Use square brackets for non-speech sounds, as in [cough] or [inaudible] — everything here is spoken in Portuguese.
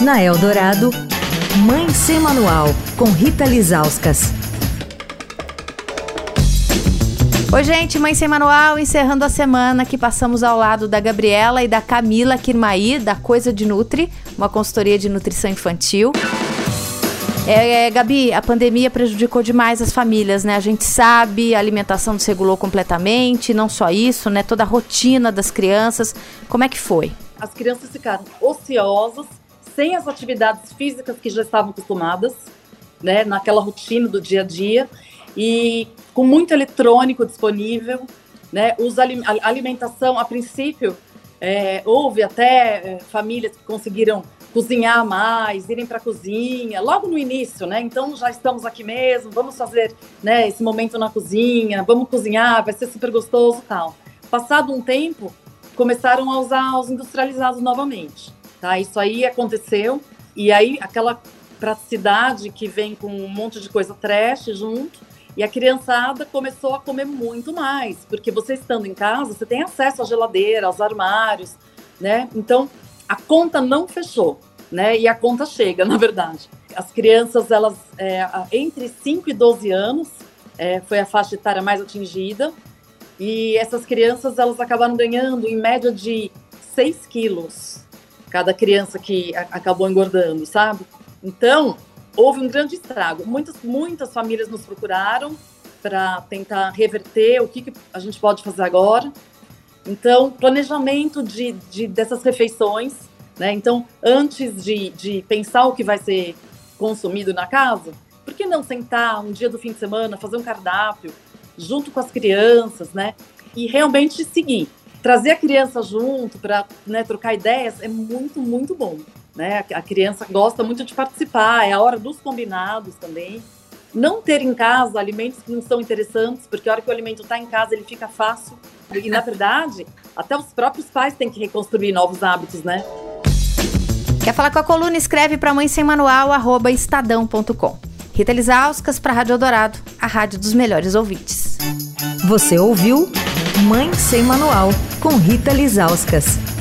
Na Eldorado, Mãe Sem Manual, com Rita Lizauskas. Oi, gente, Mãe Sem Manual, encerrando a semana que passamos ao lado da Gabriela e da Camila Kirmaí, da Coisa de Nutri, uma consultoria de nutrição infantil. É, é, Gabi, a pandemia prejudicou demais as famílias, né? A gente sabe, a alimentação desregulou completamente, não só isso, né? Toda a rotina das crianças. Como é que foi? As crianças ficaram ociosas, sem as atividades físicas que já estavam acostumadas, né? Naquela rotina do dia a dia e com muito eletrônico disponível, né? Os a alimentação, a princípio, é, houve até é, famílias que conseguiram cozinhar mais, irem para a cozinha, logo no início, né? Então já estamos aqui mesmo, vamos fazer né, esse momento na cozinha, vamos cozinhar, vai ser super gostoso tal. Passado um tempo, começaram a usar os industrializados novamente, tá? Isso aí aconteceu, e aí aquela praticidade que vem com um monte de coisa trash junto, e a criançada começou a comer muito mais, porque você estando em casa, você tem acesso à geladeira, aos armários, né? Então, a conta não fechou, né? E a conta chega, [laughs] na verdade. As crianças, elas, é, entre 5 e 12 anos, é, foi a faixa etária mais atingida, e essas crianças, elas acabaram ganhando, em média, de 6 quilos, cada criança que acabou engordando, sabe? Então, houve um grande estrago. Muitas, muitas famílias nos procuraram para tentar reverter o que, que, a gente pode fazer agora. Então, planejamento de, de dessas refeições, né? Então, antes de, de pensar o que vai ser consumido na casa, por que não sentar um dia do fim de semana, fazer um cardápio junto com as crianças, né? E realmente seguir. Trazer a criança junto para né, trocar ideias é muito, muito bom. Né? A criança gosta muito de participar, é a hora dos combinados também. Não ter em casa alimentos que não são interessantes, porque a hora que o alimento está em casa ele fica fácil. E na verdade, até os próprios pais têm que reconstruir novos hábitos, né? Quer falar com a coluna? Escreve para mãe sem manual, arroba estadão.com. Rita Lisauskas para a Rádio Eldorado, a rádio dos melhores ouvintes. Você ouviu Mãe Sem Manual, com Rita Lisauskas.